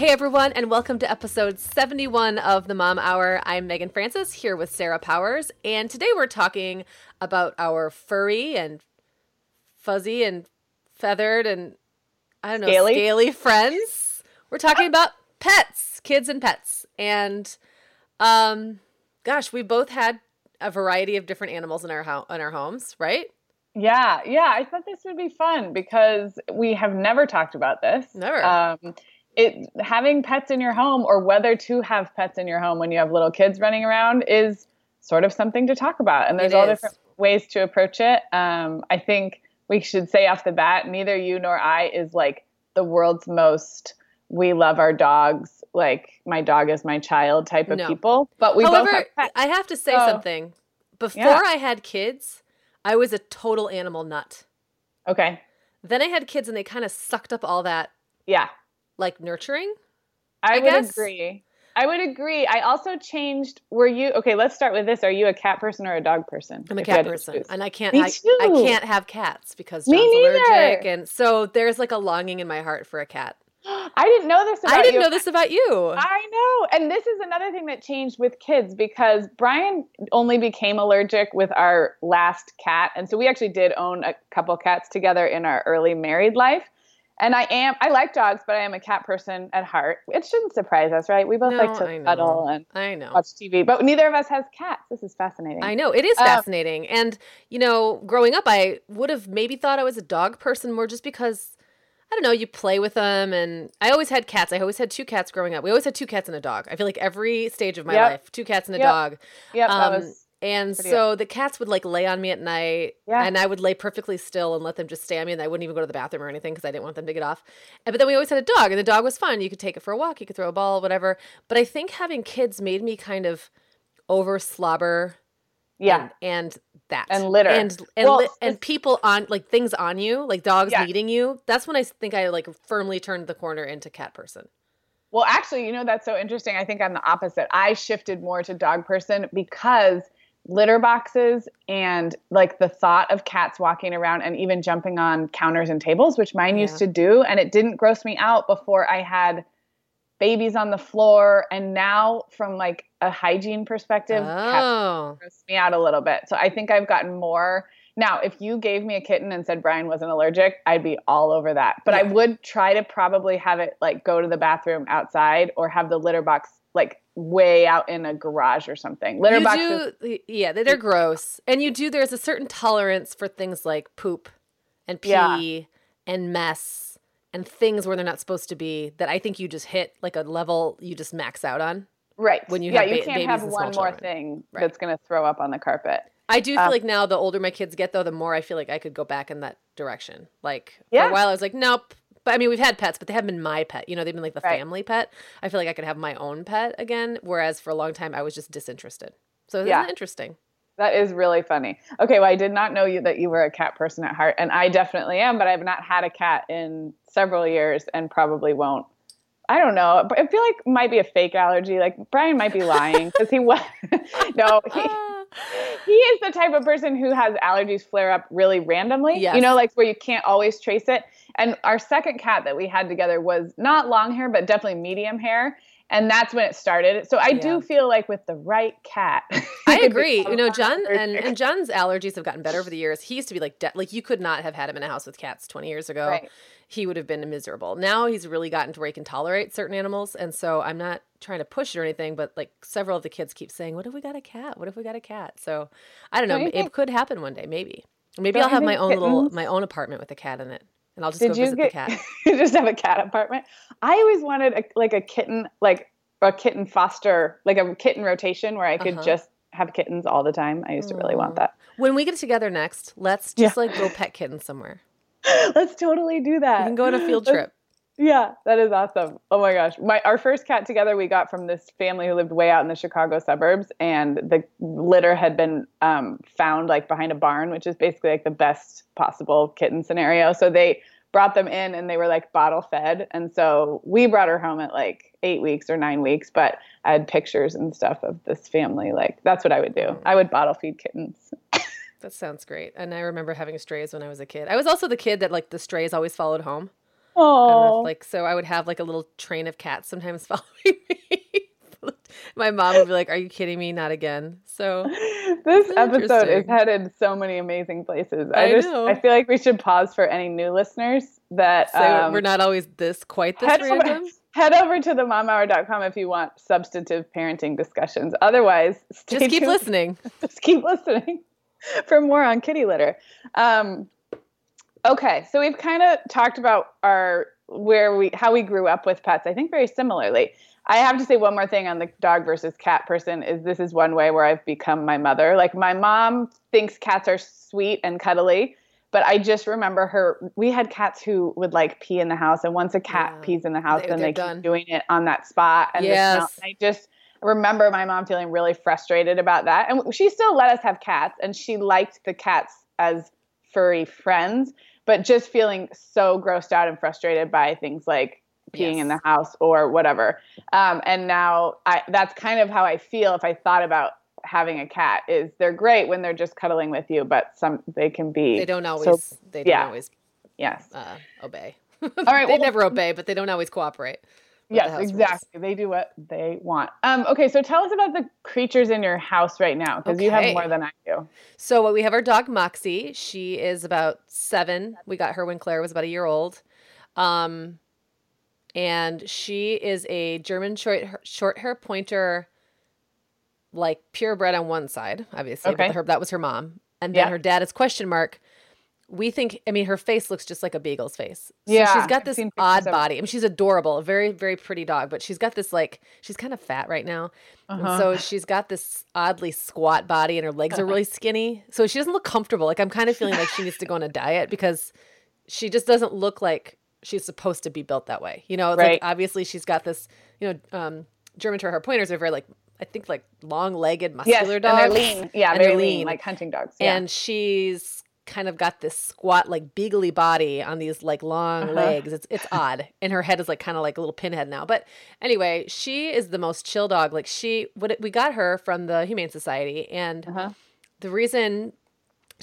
Hey everyone, and welcome to episode 71 of the Mom Hour. I'm Meagan Francis here with Sarah Powers, and today we're talking about our furry and fuzzy and feathered and I don't know, Scaly? scaly friends. We're talking about pets, kids and pets. And um gosh, we both had a variety of different animals in our ho- in our homes, right? Yeah, yeah, I thought this would be fun because we have never talked about this. Never. Um, it having pets in your home or whether to have pets in your home when you have little kids running around is sort of something to talk about. And there's It all is. different ways to approach it. Um, I think we should say off the bat, neither you nor I is like the world's most we love our dogs, like my dog is my child type of No. people. But we both However, have pets. I have to say So- something. Before Yeah. I had kids, I was a total animal nut. Okay. Then I had kids and they kind of sucked up all that Yeah. Like nurturing. I, I would guess. agree. I would agree. I also changed. Were you okay? Let's start with this. Are you a cat person or a dog person? I'm a If you had cat person, and I can't. Me I, I can't have cats because John's allergic, and so there's like a longing in my heart for a cat. I didn't know this about I didn't you. know this about you. I know. And this is another thing that changed with kids because Brian only became allergic with our last cat. And so we actually did own a couple cats together in our early married life. And I am I like dogs, but I am a cat person at heart. It shouldn't surprise us, right? We both No, like to cuddle and I know. watch TV, but neither of us has cats. This is fascinating. I know it is Um, fascinating, and you know, growing up, I would have maybe thought I was a dog person more just because I don't know. You play with them, and I always had cats. I always had two cats growing up. We always had two cats and a dog. I feel like every stage of my Yep. life, two cats and a Yep. dog. Yep, that Um, was and pretty so the cats would like lay on me at night, Yeah. and I would lay perfectly still and let them just stay on me, and I wouldn't even go to the bathroom or anything because I didn't want them to get off. And, but then we always had a dog, and the dog was fun. You could take it for a walk, you could throw a ball, whatever. But I think having kids made me kind of over slobber yeah. and, and that And litter. and and, Well, li- and people on like things on you like dogs Yeah. needing you that's when i think i like firmly turned the corner into cat person Well, actually, you know, that's so interesting. I think I'm the opposite. I shifted more to dog person because litter boxes and like the thought of cats walking around and even jumping on counters and tables, which mine Yeah. used to do. And it didn't gross me out before I had babies on the floor. And now, from like a hygiene perspective, cats oh gross me out a little bit. So I think I've gotten more. Now, if you gave me a kitten and said Brian wasn't allergic, I'd be all over that. But I would try to probably have it like go to the bathroom outside or have the litter box like way out in a garage or something. Litter you boxes. do yeah they- they're gross and you do there's a certain tolerance for things like poop and pee Yeah. and mess and things where they're not supposed to be that i think you just hit like a level you just max out on Right. when you yeah, have you ba- can't have one more children. thing Right. that's going to throw up on the carpet. I do feel Um, like now the older my kids get though, the more I feel like I could go back in that direction. Like for a while I was like, nope. But I mean, we've had pets, but they haven't been my pet. You know, they've been like the Right. family pet. I feel like I could have my own pet again. Whereas for a long time, I was just disinterested. So Yeah. interesting? That is really funny. Okay, well, I did not know you that you were a cat person at heart, and I definitely am. But I've not had a cat in several years, and probably won't. I don't know. I feel like it might be a fake allergy. Like Brian might be lying because he was. no, he. He is the type of person who has allergies flare up really randomly. Yes. You know, like where you can't always trace it. And our second cat that we had together was not long hair, but definitely medium hair. And that's when it started. So I Yeah. do feel like with the right cat. I agree. You know, John and, and John's allergies have gotten better over the years. He used to be like de- like you could not have had him in a house with cats 20 years ago. Right. He would have been miserable. Now he's really gotten to where he can tolerate certain animals, and so I'm not trying to push it or anything. But like several of the kids keep saying, "What if we got a cat? What if we got a cat?" So I don't know. Don't It think- could happen one day, maybe. Maybe Don't I'll have my own little my own apartment with a cat in it, and I'll just Did go you visit get the cat. you just have a cat apartment? I always wanted a, like a kitten, like a kitten foster, like a kitten rotation where I could Uh-huh. just have kittens all the time. I used to really want that. When we get together next, let's just like go pet kittens somewhere. Let's totally do that. We can go on a field trip. Yeah, that is awesome. Oh my gosh. My our first cat together we got from this family who lived way out in the Chicago suburbs and the litter had been um, found like behind a barn, which is basically like the best possible kitten scenario. So they brought them in and they were like bottle fed. And so we brought her home at like eight weeks or nine weeks, but I had pictures and stuff of this family. Like that's what I would do. Mm. I would bottle feed kittens. That sounds great. And I remember having strays when I was a kid. I was also the kid that like the strays always followed home. I don't know Oh, like so I would have like a little train of cats sometimes following me. My mom would be like, "Are you kidding me? Not again." So this episode is headed so many amazing places. I, I just know. I feel like we should pause for any new listeners that so um, we're not always this quite this head over, random. head over to the momhour.com if you want substantive parenting discussions. Otherwise, Just keep tuned. listening. Just keep listening for more on kitty litter. Um, okay, so we've kind of talked about our where we how we grew up with pets. I think very similarly. I have to say one more thing on the dog versus cat person is this is one way where I've become my mother. Like my mom thinks cats are sweet and cuddly, but I just remember her. We had cats who would like pee in the house, and once a cat Yeah. pees in the house, They- then they're done. keep doing it on that spot. And Yes. I just remember my mom feeling really frustrated about that. And she still let us have cats, and she liked the cats as furry friends, but just feeling so grossed out and frustrated by things like peeing in the house or whatever. Um, and now I, that's kind of how I feel if I thought about having a cat is they're great when they're just cuddling with you, but some they can be They don't so- always. they don't yeah. always yes. uh, obey. All right, they well- never obey, but they don't always cooperate. with the Yes, rules. exactly. They do what they want. Um, okay, so tell us about the creatures in your house right now, because you have more than I do. So we have our dog Moxie. She is about seven. We got her when Claire was about a year old. Um, and she is a German short short hair pointer, like purebred on one side, obviously. Okay. But her, that was her mom, and then Yeah. her dad is question mark. We think, I mean, her face looks just like a beagle's face. So Yeah, she's got this odd body. I mean, she's adorable, a very, very pretty dog, but she's got this like, she's kind of fat right now. Uh-huh. So she's got this oddly squat body and her legs are really skinny. So she doesn't look comfortable. Like I'm kind of feeling like she needs to go on a diet because she just doesn't look like she's supposed to be built that way. You know, Right. like obviously she's got this, you know, um, German Terrier pointers are very like, I think like long legged, muscular yes, muscular and dogs. they're lean. Yeah, And very they're lean, lean. like hunting dogs. Yeah. And she's kind of got this squat, like beagly body on these like long Uh-huh. legs. It's it's odd, and her head is like kind of like a little pinhead now. But anyway, she is the most chill dog. Like she, what we got her from the Humane Society, and Uh-huh. the reason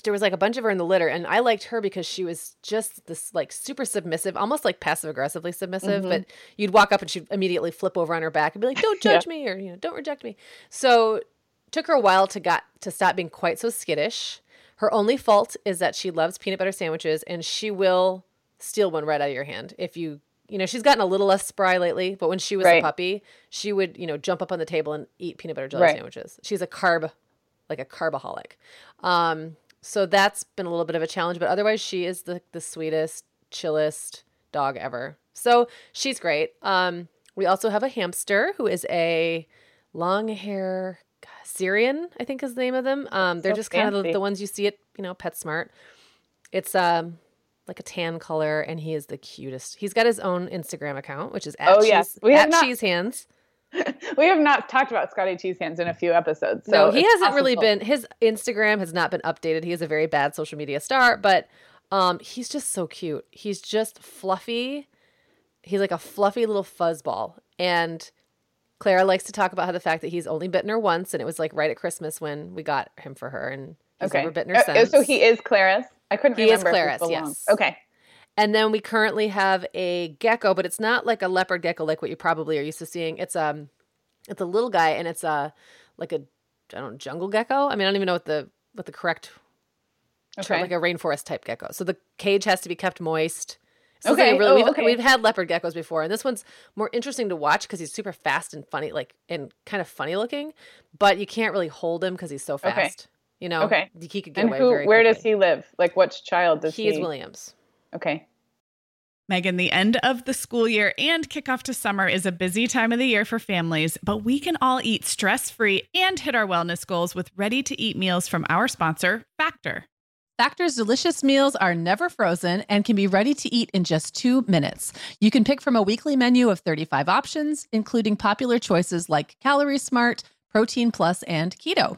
there was like a bunch of her in the litter, and I liked her because she was just this like super submissive, almost like passive aggressively submissive. Mm-hmm. But you'd walk up and she'd immediately flip over on her back and be like, "Don't judge me," or you know, "Don't reject me." So took her a while to got to stop being quite so skittish. Her only fault is that she loves peanut butter sandwiches and she will steal one right out of your hand if you you know she's gotten a little less spry lately but when she was a puppy she would you know jump up on the table and eat peanut butter jelly Right. sandwiches she's a carb like a carbaholic um so that's been a little bit of a challenge but otherwise she is the the sweetest chillest dog ever so she's great um we also have a hamster who is a long hair Syrian, I think is the name of them. Um, they're So just kind of the, the ones you see at you know PetSmart. It's um like a tan color, and he is the cutest. He's got his own Instagram account, which is at Oh, cheese, yes. We have at not- cheese hands. we have not talked about Scotty Cheese Hands in a few episodes. So no, he hasn't really been. His Instagram has not been updated. He is a very bad social media star, but um, he's just so cute. He's just fluffy. He's like a fluffy little fuzzball. And Clara likes to talk about how the fact that he's only bitten her once, and it was like right at Christmas when we got him for her, and he's Okay. never bitten her Uh, since. So he is Clara's. I couldn't remember. He is Clara's, yes. Okay. And then we currently have a gecko, but it's not like a leopard gecko like what you probably are used to seeing. It's um it's a little guy and it's a like a I don't know, jungle gecko. I mean, I don't even know what the what the correct term- Okay. like a rainforest type gecko. So the cage has to be kept moist. So Okay. like really, Oh, we've, okay. we've had leopard geckos before, and this one's more interesting to watch because he's super fast and funny, like and kind of funny looking. But you can't really hold him because he's so fast. Okay. You know, Okay. he could get And away who? Where does he live? Like, which child does he? He is Williams. Okay. Meagan, the end of the school year and kickoff to summer is a busy time of the year for families, but we can all eat stress free and hit our wellness goals with ready to eat meals from our sponsor, Factor. Factor's delicious meals are never frozen and can be ready to eat in just two minutes. You can pick from a weekly menu of 35 options, including popular choices like Calorie Smart, Protein Plus, and Keto.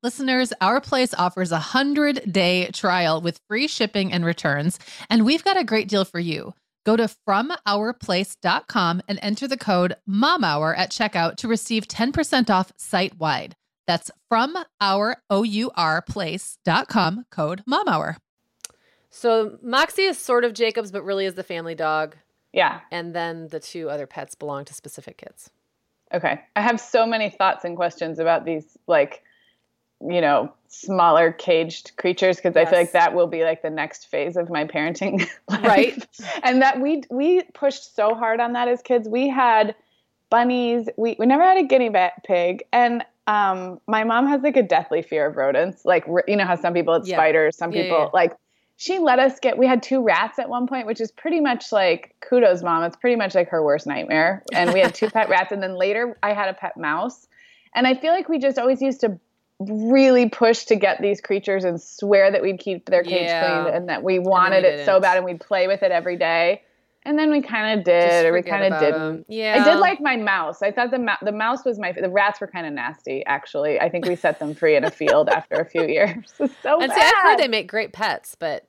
Listeners, Our Place offers a 100 day trial with free shipping and returns, and we've got a great deal for you. Go to FromOurPlace.com and enter the code MOMHOUR at checkout to receive 10% off site wide. That's from our O-U-R place.com code MOMHOUR. So Moxie is sort of Jacob's, but really is the family dog. Yeah. And then the two other pets belong to specific kids. Okay. I have so many thoughts and questions about these, like, you know, smaller caged creatures because I feel like that will be like the next phase of my parenting life. Right. And that we we pushed so hard on that as kids. We had bunnies. We we never had a guinea pig, and um, my mom has like a deathly fear of rodents. Like you know how some people it's Yeah. spiders, some Yeah, people yeah. like. She let us get. We had two rats at one point, which is pretty much like kudos, mom. It's pretty much like her worst nightmare. And we had two pet rats, and then later I had a pet mouse. And I feel like we just always used to really push to get these creatures and swear that we'd keep their cage Yeah. clean and that we wanted it so bad and we'd play with it every day. And then we kind of did, Just or we kind of didn't. 'em. Yeah. I did like my mouse. I thought the mou- the mouse was my. The rats were kind of nasty, actually. I think we set them free in a field after a few years. So And bad. see, I've heard they make great pets, but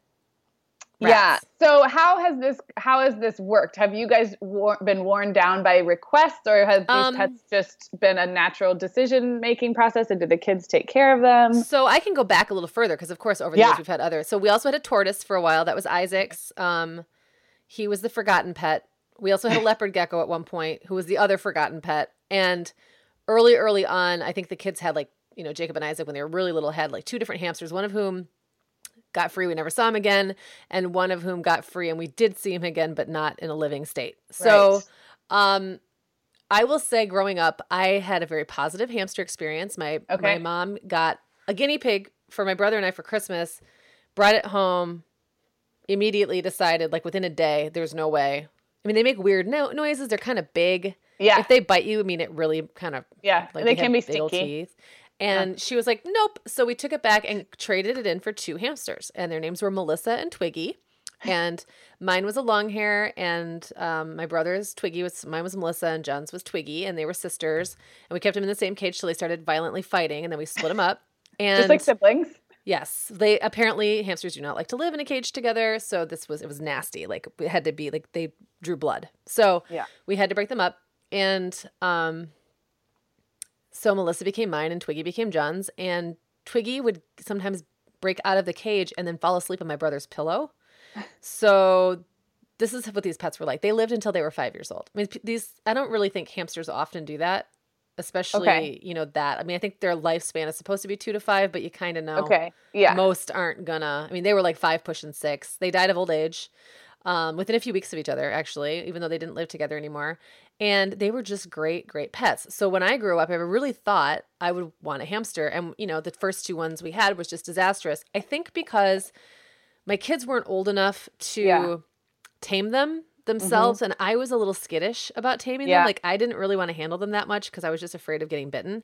Yeah. So how has this how has this worked? Have you guys wor- been worn down by requests, or have these Um, pets just been a natural decision making process? And did the kids take care of them? So I can go back a little further because, of course, over the Yeah. years we've had others. So we also had a tortoise for a while. That was Isaac's. Um, he was the forgotten pet. We also had a leopard gecko at one point, who was the other forgotten pet. And early, early on, I think the kids had like you know Jacob and Isaac when they were really little had like two different hamsters. One of whom got free. We never saw him again, and one of whom got free, and we did see him again, but not in a living state. So. Right. Um, I will say, growing up, I had a very positive hamster experience. My Okay. my mom got a guinea pig for my brother and I for Christmas, brought it home, immediately decided, like within a day, there's no way. I mean, they make weird no- noises. They're kind of big. yeah, If they bite you, I mean, it really kind of yeah, like they can be stinky. teeth. And she was like, "Nope." So we took it back and traded it in for two hamsters, and their names were Melissa and Twiggy. And mine was a long hair, and um, my brother's Twiggy was mine was Melissa, and John's was Twiggy, and they were sisters. And we kept them in the same cage till they started violently fighting, and then we split them up. And Just like siblings. Yes, they apparently hamsters do not like to live in a cage together, so this was it was nasty. Like it had to be like they drew blood. So Yeah. we had to break them up, and um, so Melissa became mine, and Twiggy became John's, and Twiggy would sometimes break out of the cage and then fall asleep on my brother's pillow. So this is what these pets were like. They lived until they were five years old. I mean, these I don't really think hamsters often do that, especially Okay. you know that. I mean, I think their lifespan is supposed to be two to five, but you kind of know Okay. Yeah. most aren't gonna. I mean, they were like five pushing six. They died of old age um, within a few weeks of each other, actually, even though they didn't live together anymore. And they were just great, great pets. So when I grew up, I really thought I would want a hamster. And, you know, the first two ones we had was just disastrous. I think because my kids weren't old enough to Yeah. tame them themselves and I was a little skittish about taming Yeah. them like I didn't really want to handle them that much because I was just afraid of getting bitten.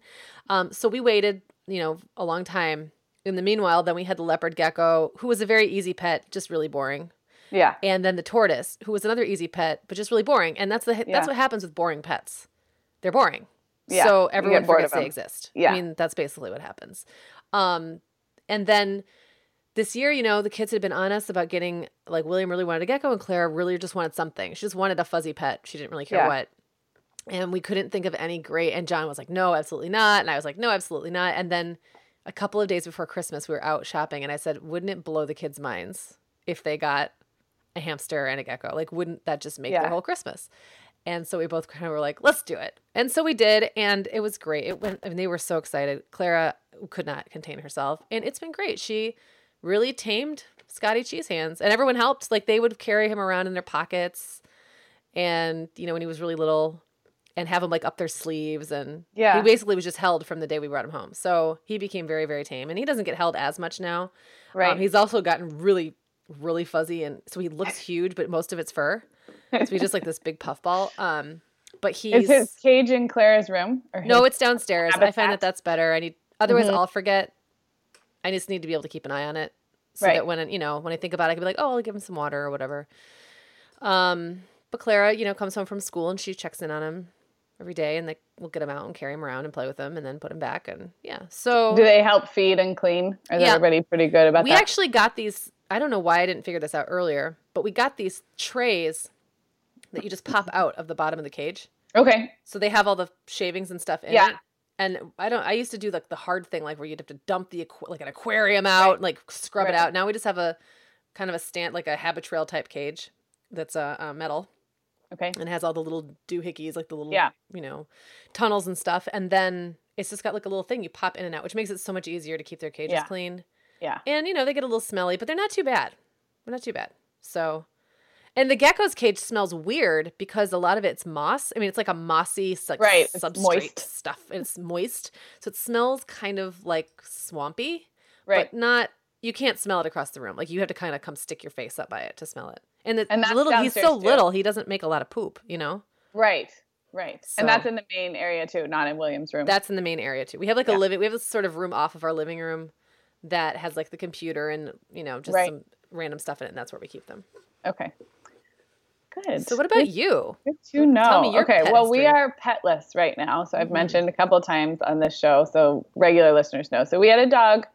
Um, so we waited, you know, a long time. In the meanwhile, then we had the leopard gecko, who was a very easy pet, just really boring, Yeah. and then the tortoise, who was another easy pet, but just really boring. And that's the Yeah. that's what happens with boring pets. They're boring. Yeah, So get everyone forgets they exist. Yeah. I mean, that's basically what happens. Um, and then this year, you know, the kids had been on us about getting like William really wanted a gecko and Clara really just wanted something. She just wanted a fuzzy pet. She didn't really care Yeah. what. And we couldn't think of any great. And John was like, no, absolutely not. And I was like, no, absolutely not. And then a couple of days before Christmas, we were out shopping and I said, wouldn't it blow the kids' minds if they got a hamster and a gecko? Like, wouldn't that just make Yeah. their whole Christmas? And so we both kind of were like, let's do it. And so we did. And it was great. It went, I mean, they were so excited. Clara could not contain herself. And it's been great. She really tamed Scotty Cheese Hands and everyone helped. Like they would carry him around in their pockets. And, you know, when he was really little and have him like up their sleeves. And Yeah. he basically was just held from the day we brought him home. So he became very, very tame. And he doesn't get held as much now. Right. Um, he's also gotten really, really fuzzy. And so he looks huge, but most of it's fur. So he's just like this big puffball. Um, but he's Is his cage in Clara's room? Or no, it's downstairs. I find that that's better. I need otherwise Mhm. I'll forget. I just need to be able to keep an eye on it, so Right. that when you know when I think about it, I can be like, oh, I'll give him some water or whatever. Um, but Clara, you know, comes home from school and she checks in on him every day, and like we'll get him out and carry him around and play with him, and then put him back, and yeah. So Do they help feed and clean? Is Yeah. everybody pretty good about that? we that? actually got these. I don't know why I didn't figure this out earlier, but we got these trays that you just pop out of the bottom of the cage. okay. So they have all the shavings and stuff in Yeah. it. And I don't. I used to do like the hard thing, like where you'd have to dump the like an aquarium out, Right. like scrub it out. Now we just have a kind of a stand, like a Habitrail type cage that's uh, uh, metal Okay. and has all the little doohickeys, like the little Yeah. you know tunnels and stuff. And then it's just got like a little thing you pop in and out, which makes it so much easier to keep their cages Yeah. clean. Yeah. And you know they get a little smelly, but they're not too bad. They're not too bad. So, and the gecko's cage smells weird because a lot of it's moss. I mean, it's like a mossy like, Right, substrate moist. stuff, and it's moist, so it smells kind of like swampy, Right. but not. You can't smell it across the room. Like you have to kind of come stick your face up by it to smell it. And the And little, he's so too. little, he doesn't make a lot of poop. You know, Right. Right. So- and that's in the main area too, not in William's room. that's in the main area too. We have like Yeah. a living. We have this sort of room off of our living room that has like the computer and you know just Right. some random stuff in it, and that's where we keep them. okay. Good. So what about you? Good to know. Tell me your okay, well, we are petless right now. So I've Mhm. mentioned a couple times on this show, so regular listeners know. So we had a dog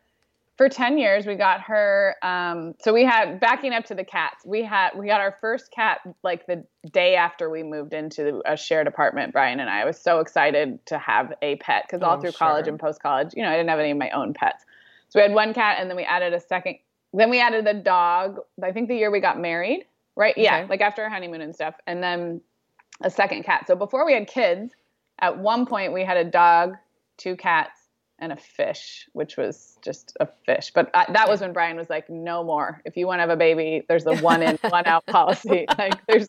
for 10 years we got her um, so we had backing up to the cats we had we got our first cat like the day after we moved into a shared apartment brian and i, I was so excited to have a pet because all Oh, through college and post college you know i didn't have any of my own pets so we had one cat and then we added a second then we added the dog i think the year we got married right yeah Okay. like after our honeymoon and stuff and then a second cat so before we had kids at one point we had a dog two cats and a fish, which was just a fish. But I, that was when Brian was like, "No more. If you want to have a baby, there's a one in, one out policy. Like there's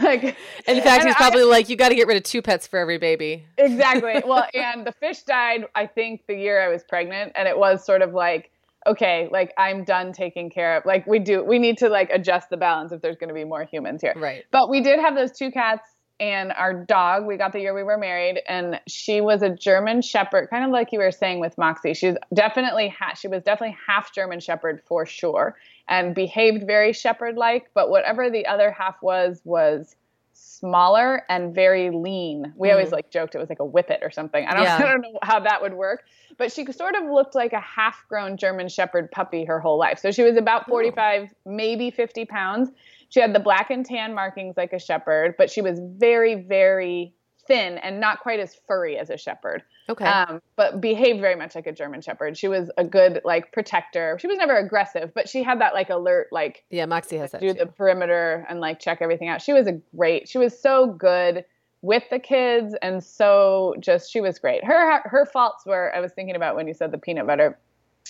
like." In fact, he's I- probably like, you got to get rid of two pets for every baby. exactly. Well, and the fish died. I think the year I was pregnant, and it was sort of like. Okay, like I'm done taking care of. Like we do, we need to like adjust the balance if there's going to be more humans here. Right. But we did have those two cats and our dog. We got the year we were married, and she was a German Shepherd, kind of like you were saying with Moxie. She's definitely ha- she was definitely half German Shepherd for sure, and behaved very Shepherd-like. But whatever the other half was was smaller and very lean. We always Mm. like joked it was like a whippet or something. I don't, Yeah. I don't know how that would work, but she sort of looked like a half-grown German Shepherd puppy her whole life. So she was about 45, maybe 50 pounds. She had the black and tan markings like a shepherd, but she was very, very thin and not quite as furry as a shepherd. Okay. Um, but behaved very much like a German shepherd. She was a good like protector. She was never aggressive, but she had that like alert, like yeah, Moxie has that do too. the perimeter and like check everything out. She was a great. She was so good with the kids and so just she was great. Her her faults were I was thinking about when you said the peanut butter.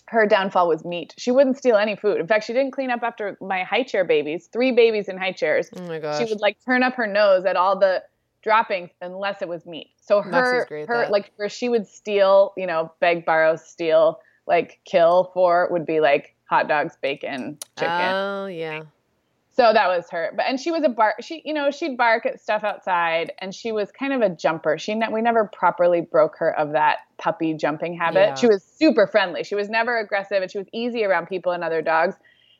Her downfall was meat. She wouldn't steal any food. In fact, she didn't clean up after my high chair babies, three babies in high chairs. oh my gosh. She would like turn up her nose at all the droppings unless it was meat. So her her like where she would steal, you know, beg, borrow, steal, like kill for would be like hot dogs, bacon, chicken. Oh yeah. So that was her. But and she was a bark. She, you know, she'd bark at stuff outside, and she was kind of a jumper. She ne- we never properly broke her of that puppy jumping habit. Yeah. She was super friendly. She was never aggressive, and she was easy around people and other dogs.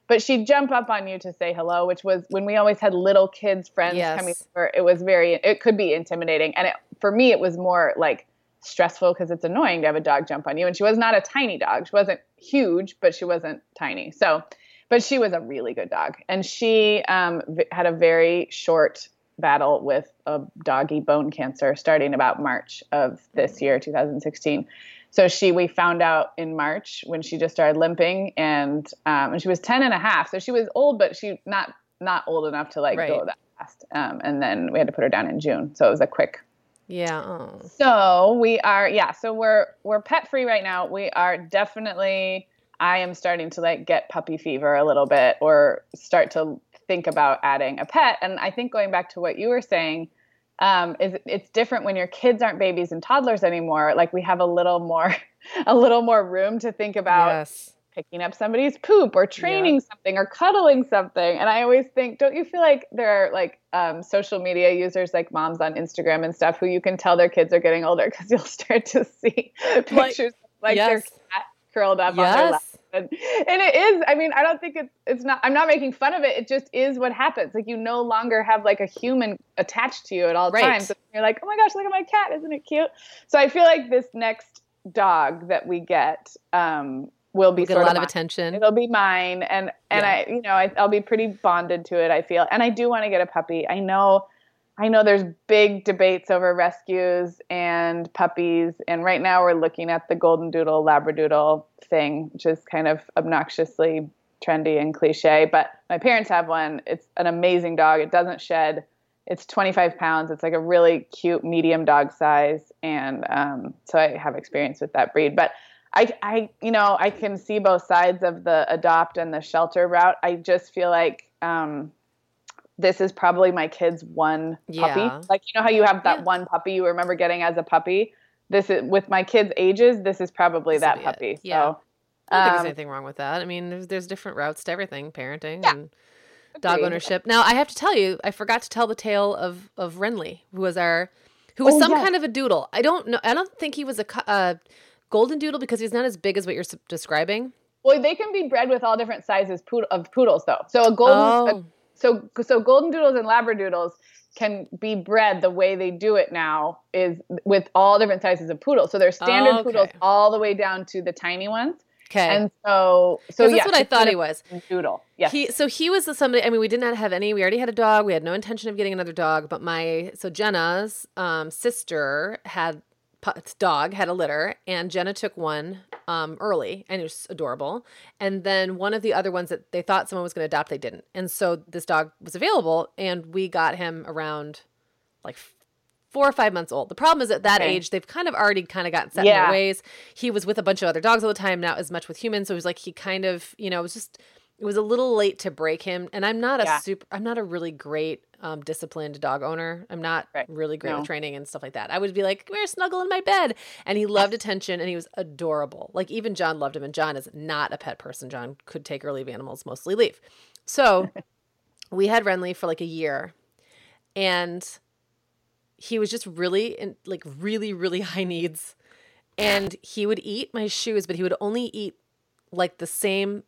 But she'd jump up on you to say hello, which was when we always had little kids friends Yes. coming over. It was very. It could be intimidating, and it, for me, it was more like stressful because it's annoying to have a dog jump on you. And she was not a tiny dog. She wasn't huge, but she wasn't tiny. So but she was a really good dog and she um, v- had a very short battle with a doggy bone cancer starting about march of this year 2016 so she we found out in march when she just started limping and um, and she was 10 and a half so she was old but she not not old enough to like Right. go that fast um, and then we had to put her down in june so it was a quick Yeah. Oh. so we are, yeah. So we're we're pet free right now. We are definitely. I am starting to like get puppy fever a little bit, or start to think about adding a pet. And I think going back to what you were saying, um, is it's different when your kids aren't babies and toddlers anymore. Like we have a little more, a little more room to think about yes. picking up somebody's poop or training something or cuddling something. And I always think, don't you feel like there are like um, social media users like moms on Instagram and stuff who you can tell their kids are getting older because you'll start to see pictures of, like their cat curled up on their lap. And, and it is, I mean, I don't think it's, it's not, I'm not making fun of it. It just is what happens. Like you no longer have like a human attached to you at all Right. times. You're like, oh my gosh, look at my cat. Isn't it cute? So I feel like this next dog that we get um, will be We get a lot of mine. attention. It'll be mine, and and Yeah. I, you know, I, I'll be pretty bonded to it. I feel, and I do want to get a puppy. I know, I know. There's big debates over rescues and puppies, and right now we're looking at the golden doodle labradoodle thing, which is kind of obnoxiously trendy and cliche. But my parents have one. It's an amazing dog. It doesn't shed. It's 25 pounds. It's like a really cute medium dog size, and um, so I have experience with that breed. But I, I, you know, I can see both sides of the adopt and the shelter route. I just feel like um, this is probably my kid's one Yeah. puppy. Like you know how you have that Yeah. one puppy you remember getting as a puppy. This is with my kids' ages. This is probably This'll that be it. puppy. Yeah. So, I don't think um, there's anything wrong with that. I mean, there's there's different routes to everything, parenting Yeah. and dog agreed. ownership. Now, I have to tell you, I forgot to tell the tale of of Renly, who was our who was Oh, some yes. kind of a doodle. I don't know. I don't think he was a golden doodle because he's not as big as what you're describing. Well, they can be bred with all different sizes of poodles, though. So a golden, Oh. So so golden doodles and labradoodles can be bred the way they do it now is with all different sizes of poodles. So there's standard Okay. poodles all the way down to the tiny ones. Okay. And so, so yeah, that's what I thought he was. a Doodle. Yes. He so he was the somebody. I mean, we did not have any. We already had a dog. We had no intention of getting another dog. But my so Jenna's um, sister had dog had a litter, and Jenna took one um, early, and it was adorable. And then one of the other ones that they thought someone was going to adopt, they didn't. And so this dog was available, and we got him around like four or five months old. The problem is at that Okay. age, they've kind of already kind of gotten set in their ways. He was with a bunch of other dogs all the time, not as much with humans. So it was like he kind of, you know, it was just it was a little late to break him. And I'm not a Yeah. super I'm not a really great um, disciplined dog owner. I'm not Right. really great No. with training and stuff like that. I would be like, come here, snuggle in my bed. And he loved attention and he was adorable. Like even John loved him. And John is not a pet person. John could take or leave animals, mostly leave. So we had Renly for like a year. And he was just really in like really really high needs and he would eat my shoes but he would only eat like the same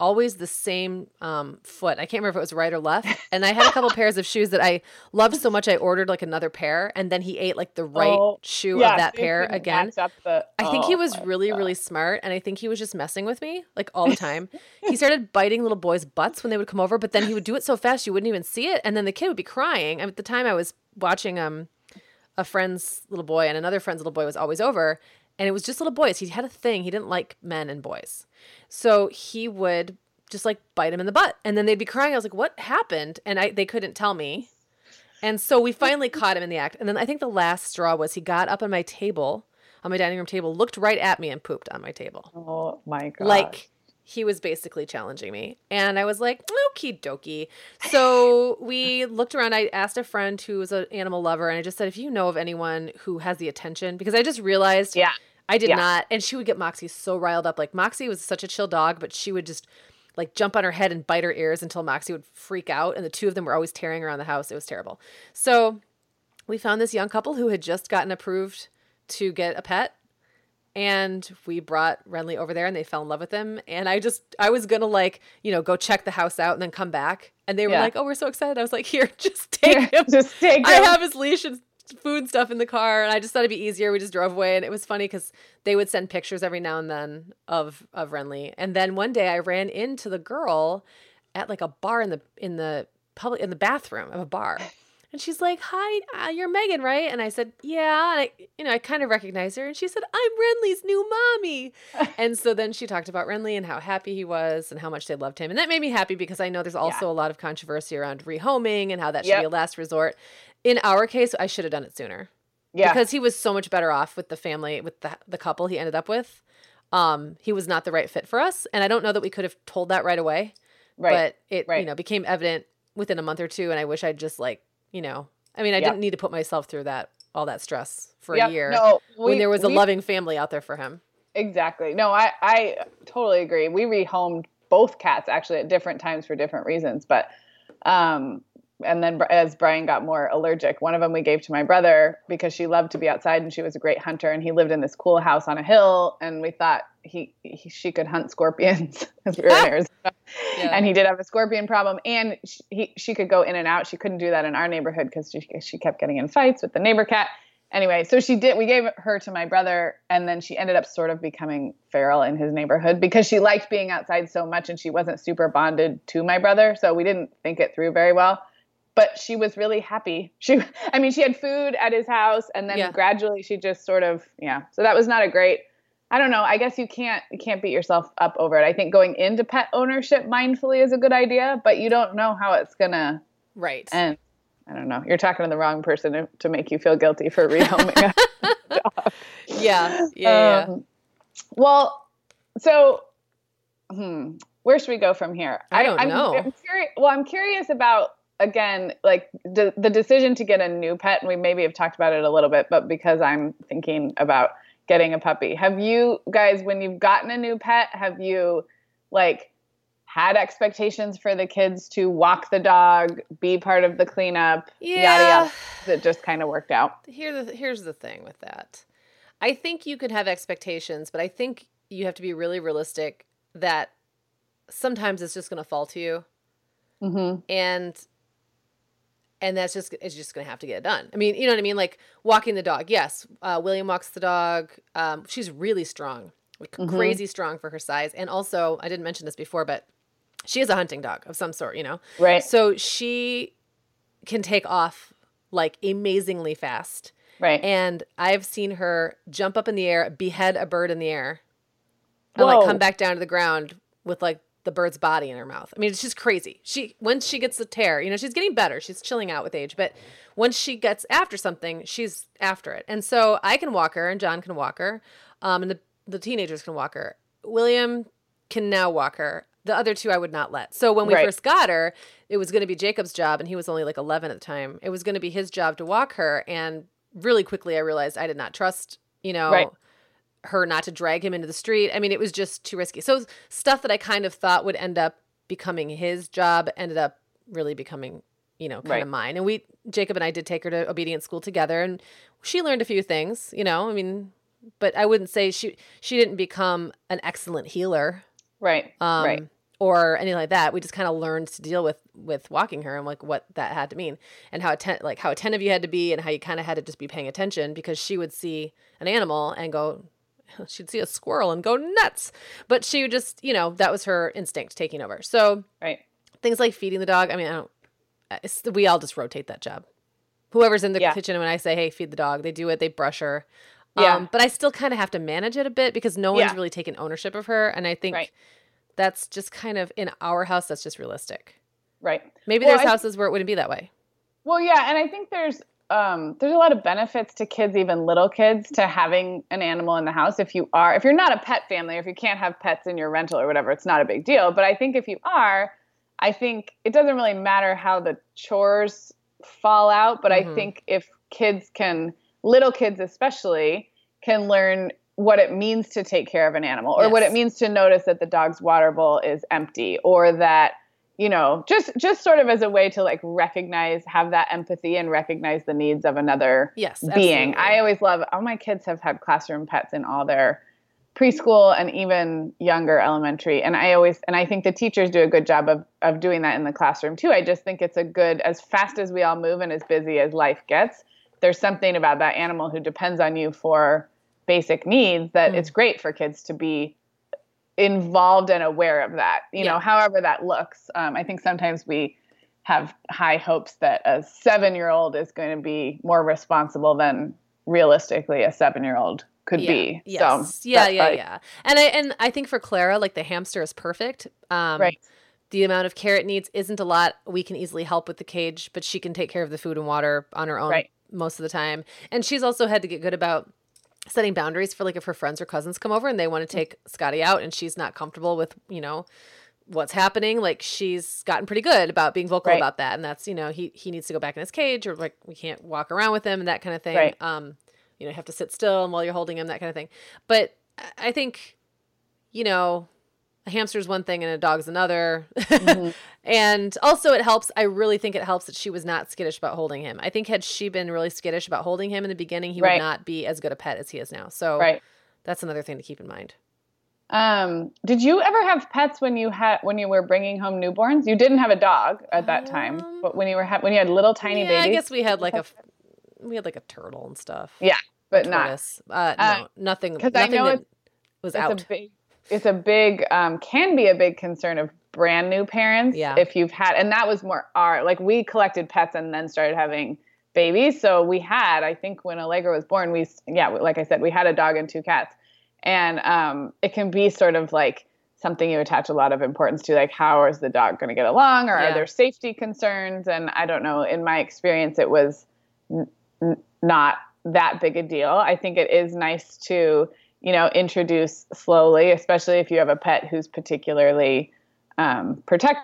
always the same um, foot i can't remember if it was right or left and i had a couple pairs of shoes that i loved so much i ordered like another pair and then he ate like the right Oh, shoe yeah, of that so pair again the- I think he oh was really, God. really smart, and I think he was just messing with me like all the time. he started biting little boys' butts when they would come over, but then he would do it so fast you wouldn't even see it, and then the kid would be crying. At the time, I was watching um a friend's little boy, and another friend's little boy was always over, and it was just little boys. He had a thing; he didn't like men and boys, so he would just like bite him in the butt, and then they'd be crying. I was like, "What happened?" And I they couldn't tell me. And so we finally caught him in the act. And then I think the last straw was he got up on my table, on my dining room table, looked right at me and pooped on my table. Oh my god! Like he was basically challenging me. And I was like, okie dokie. So we looked around. I asked a friend who was an animal lover, and I just said, if you know of anyone who has the attention, because I just realized yeah, I did Yeah. not. And she would get Moxie so riled up. Like Moxie was such a chill dog, but she would just like jump on her head and bite her ears until Moxie would freak out. And the two of them were always tearing around the house. It was terrible. So we found this young couple who had just gotten approved to get a pet. And we brought Renly over there and they fell in love with him. And I just, I was going to like, you know, go check the house out and then come back. And they were Yeah. like, oh, we're so excited. I was like, here, just take him. just take him. I have his leash and food stuff in the car, and I just thought it'd be easier. We just drove away, and it was funny because they would send pictures every now and then of of Renly. And then one day, I ran into the girl at like a bar in the in the public in the bathroom of a bar. And she's like, "Hi, uh, you're Meagan, right?" And I said, "Yeah." And I, you know, I kind of recognized her, and she said, "I'm Renly's new mommy." and so then she talked about Renly and how happy he was and how much they loved him, and that made me happy because I know there's also a lot of controversy around rehoming and how that should be a last resort. In our case, I should have done it sooner yeah, because he was so much better off with the family with the the couple he ended up with. Um, he was not the right fit for us, and I don't know that we could have told that right away right. but it you know became evident within a month or two and i wish i'd just like you know i mean i Yeah. didn't need to put myself through that all that stress for a year No, when there was a we- loving family out there for him Exactly. No, I I totally agree. We rehomed both cats actually at different times for different reasons, but um and then as Brian got more allergic, one of them we gave to my brother because she loved to be outside and she was a great hunter and he lived in this cool house on a hill and we thought he, he she could hunt scorpions as we were in Arizona. Yeah. And he did have a scorpion problem and she, he, she could go in and out. She couldn't do that in our neighborhood because she, she kept getting in fights with the neighbor cat anyway, so she did. We gave her to my brother, and then she ended up sort of becoming feral in his neighborhood because she liked being outside so much, and she wasn't super bonded to my brother. So we didn't think it through very well. But she was really happy. She, I mean, she had food at his house, and then Yeah. gradually she just sort of, yeah. So that was not a great. I don't know. I guess you can't you can't beat yourself up over it. I think going into pet ownership mindfully is a good idea, but you don't know how it's gonna Right. And I don't know. You're talking to the wrong person to, to make you feel guilty for rehoming. a dog. yeah. Yeah. yeah. Um, well, so hmm, where should we go from here? I don't I'm, know. I'm curious, well, I'm curious about again, like the the decision to get a new pet, and we maybe have talked about it a little bit, but because I'm thinking about getting a puppy, have you guys, when you've gotten a new pet, have you like had expectations for the kids to walk the dog, be part of the cleanup, yada Yeah. yada? It just kind of worked out. Here the here's the thing with that. I think you could have expectations, but I think you have to be really realistic that sometimes it's just going to fall to you Mm-hmm. and and that's just it's just gonna have to get it done. I mean, you know what I mean? Like walking the dog. Yes, uh, William walks the dog. Um, she's really strong, like mm-hmm. crazy strong for her size. And also, I didn't mention this before, but she is a hunting dog of some sort, you know? Right. So she can take off like amazingly fast. Right. And I've seen her jump up in the air, behead a bird in the air, and Whoa. like come back down to the ground with like the bird's body in her mouth. I mean, it's just crazy. She once she gets the tear, you know, she's getting better. She's chilling out with age, but once she gets after something, she's after it. And so I can walk her, and John can walk her, um, and the the teenagers can walk her. William can now walk her. The other two I would not let. So when we right. first got her, it was going to be Jacob's job, and he was only like 11 at the time. It was going to be his job to walk her, and really quickly I realized I did not trust, you know, right. Her not to drag him into the street. I mean, it was just too risky. So stuff that I kind of thought would end up becoming his job ended up really becoming, you know, kind right. of mine. And we Jacob and I did take her to obedience school together and she learned a few things, you know. I mean, but I wouldn't say she she didn't become an excellent heeler. Right. Um, right. Or anything like that. We just kind of learned to deal with with walking her and like what that had to mean and how atten- like how attentive you had to be and how you kind of had to just be paying attention because she would see an animal and go she'd see a squirrel and go nuts. But she would just, you know, that was her instinct taking over. So right. things like feeding the dog. I mean, I don't. we all just rotate that job. Whoever's in the yeah. kitchen when I say, "Hey, feed the dog," they do it. They brush her. Yeah. Um, but I still kind of have to manage it a bit because no one's yeah. really taken ownership of her. And I think right. that's just kind of in our house, that's just realistic. Right. Maybe well, there's I, houses where it wouldn't be that way. Well, yeah. And I think there's, um, there's a lot of benefits to kids, even little kids, to having an animal in the house. If you are, if you're not a pet family, if you can't have pets in your rental or whatever, it's not a big deal. But I think if you are, I think it doesn't really matter how the chores fall out. But mm-hmm. I think if kids can, little kids especially can learn what it means to take care of an animal or yes. what it means to notice that the dog's water bowl is empty or that you know just just sort of as a way to like recognize have that empathy and recognize the needs of another yes, being absolutely. i always love all my kids have had classroom pets in all their preschool and even younger elementary and i always and i think the teachers do a good job of of doing that in the classroom too i just think it's a good as fast as we all move and as busy as life gets there's something about that animal who depends on you for basic needs that mm. it's great for kids to be involved and aware of that you yeah. know however that looks um, i think sometimes we have high hopes that a seven year old is going to be more responsible than realistically a seven year old could yeah. be yes. so yeah yeah yeah and i and i think for clara like the hamster is perfect um, right the amount of care it needs isn't a lot we can easily help with the cage but she can take care of the food and water on her own right most of the time. And she's also had to get good about setting boundaries for like if her friends or cousins come over and they want to take Scotty out and she's not comfortable with, you know, what's happening like she's gotten pretty good about being vocal right. about that and that's you know he he needs to go back in his cage or like we can't walk around with him and that kind of thing right. um you know you have to sit still and while you're holding him that kind of thing but i think you know a hamster is one thing and a dog's another. Mm-hmm. and also, it helps. I really think it helps that she was not skittish about holding him. I think had she been really skittish about holding him in the beginning, he right. would not be as good a pet as he is now. So right. that's another thing to keep in mind. Um, did you ever have pets when you had when you were bringing home newborns? You didn't have a dog at that time, um, but when you were ha- when you had little tiny yeah, babies, I guess we had like a we had like a turtle and stuff. Yeah, but not uh, no, uh, nothing. Because I know it was out. Big, it's a big um, can be a big concern of brand new parents yeah. if you've had and that was more our like we collected pets and then started having babies so we had i think when allegra was born we yeah like i said we had a dog and two cats and um, it can be sort of like something you attach a lot of importance to like how is the dog going to get along or yeah. are there safety concerns and i don't know in my experience it was n- n- not that big a deal i think it is nice to you know, introduce slowly, especially if you have a pet who's particularly um, protect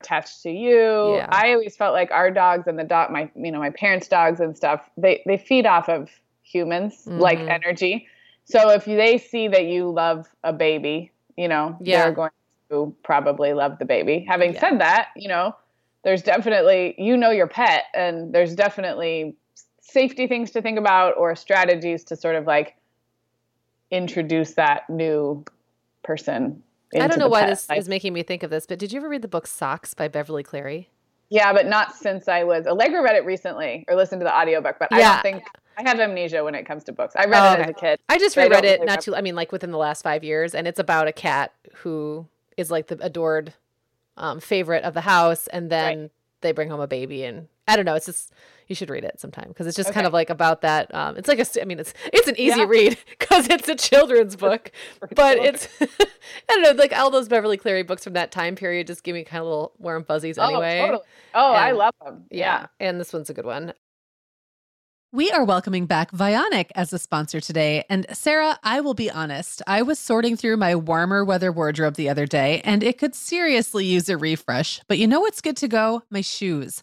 attached to you. Yeah. I always felt like our dogs and the dog, my you know, my parents' dogs and stuff, they they feed off of humans mm-hmm. like energy. So if they see that you love a baby, you know, yeah. they're going to probably love the baby. Having yeah. said that, you know, there's definitely you know your pet, and there's definitely safety things to think about or strategies to sort of like introduce that new person. I don't know why this is making me think of this, but did you ever read the book Socks by Beverly Cleary? Yeah, but not since I was Allegra read it recently or listened to the audiobook, but yeah. I don't think I have amnesia when it comes to books. I read Oh, it as a kid. I just but I reread it really not too. I mean, like within the last five years, and it's about a cat who is like the adored um, favorite of the house, and then they bring home a baby, and I don't know. It's just you should read it sometime because it's just kind of like about that. Um, it's like a, I mean, it's it's an easy Yeah. read because it's a children's book, but children. it's I don't know. Like all those Beverly Cleary books from that time period just give me kind of little warm fuzzies anyway. Oh, totally. Oh, I love them. Yeah, and this one's a good one. We are welcoming back Vionic as a sponsor today. And Sarah, I will be honest, I was sorting through my warmer weather wardrobe the other day and it could seriously use a refresh. But you know what's good to go? My shoes.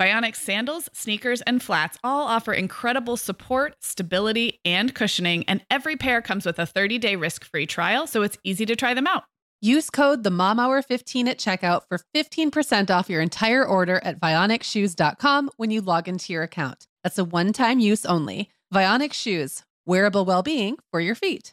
Vionic sandals, sneakers, and flats all offer incredible support, stability, and cushioning, and every pair comes with a 30-day risk-free trial, so it's easy to try them out. Use code the Mom Hour 15 at checkout for 15% off your entire order at vionicshoes.com when you log into your account. That's a one-time use only. Vionic Shoes, wearable well-being for your feet.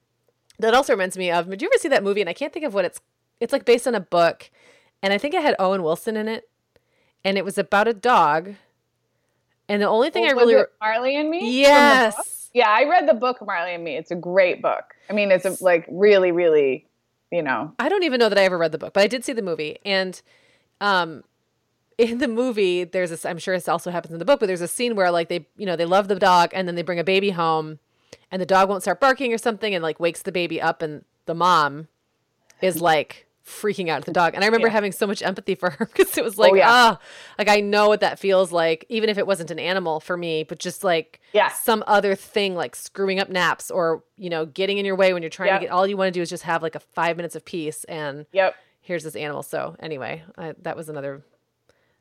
that also reminds me of. Did you ever see that movie? And I can't think of what it's. It's like based on a book, and I think it had Owen Wilson in it, and it was about a dog. And the only thing I Was really, Marley and Me? from the book? yes, Yeah, I read the book Marley and Me. It's a great book. I mean, it's a, like really, really, you know. I don't even know that I ever read the book, but I did see the movie. And um in the movie, there's this I'm sure this also happens in the book, but there's a scene where like they, you know, they love the dog and then they bring a baby home and the dog won't start barking or something and like wakes the baby up and the mom is like freaking out at the dog. And I remember Yeah. having so much empathy for her because it was like, yeah. ah, like I know what that feels like, even if it wasn't an animal for me, but just like Yeah. some other thing like screwing up naps or, you know, getting in your way when you're trying Yep. to get all you want to do is just have like a five minutes of peace and Yep. here's this animal. So anyway, I, that was another,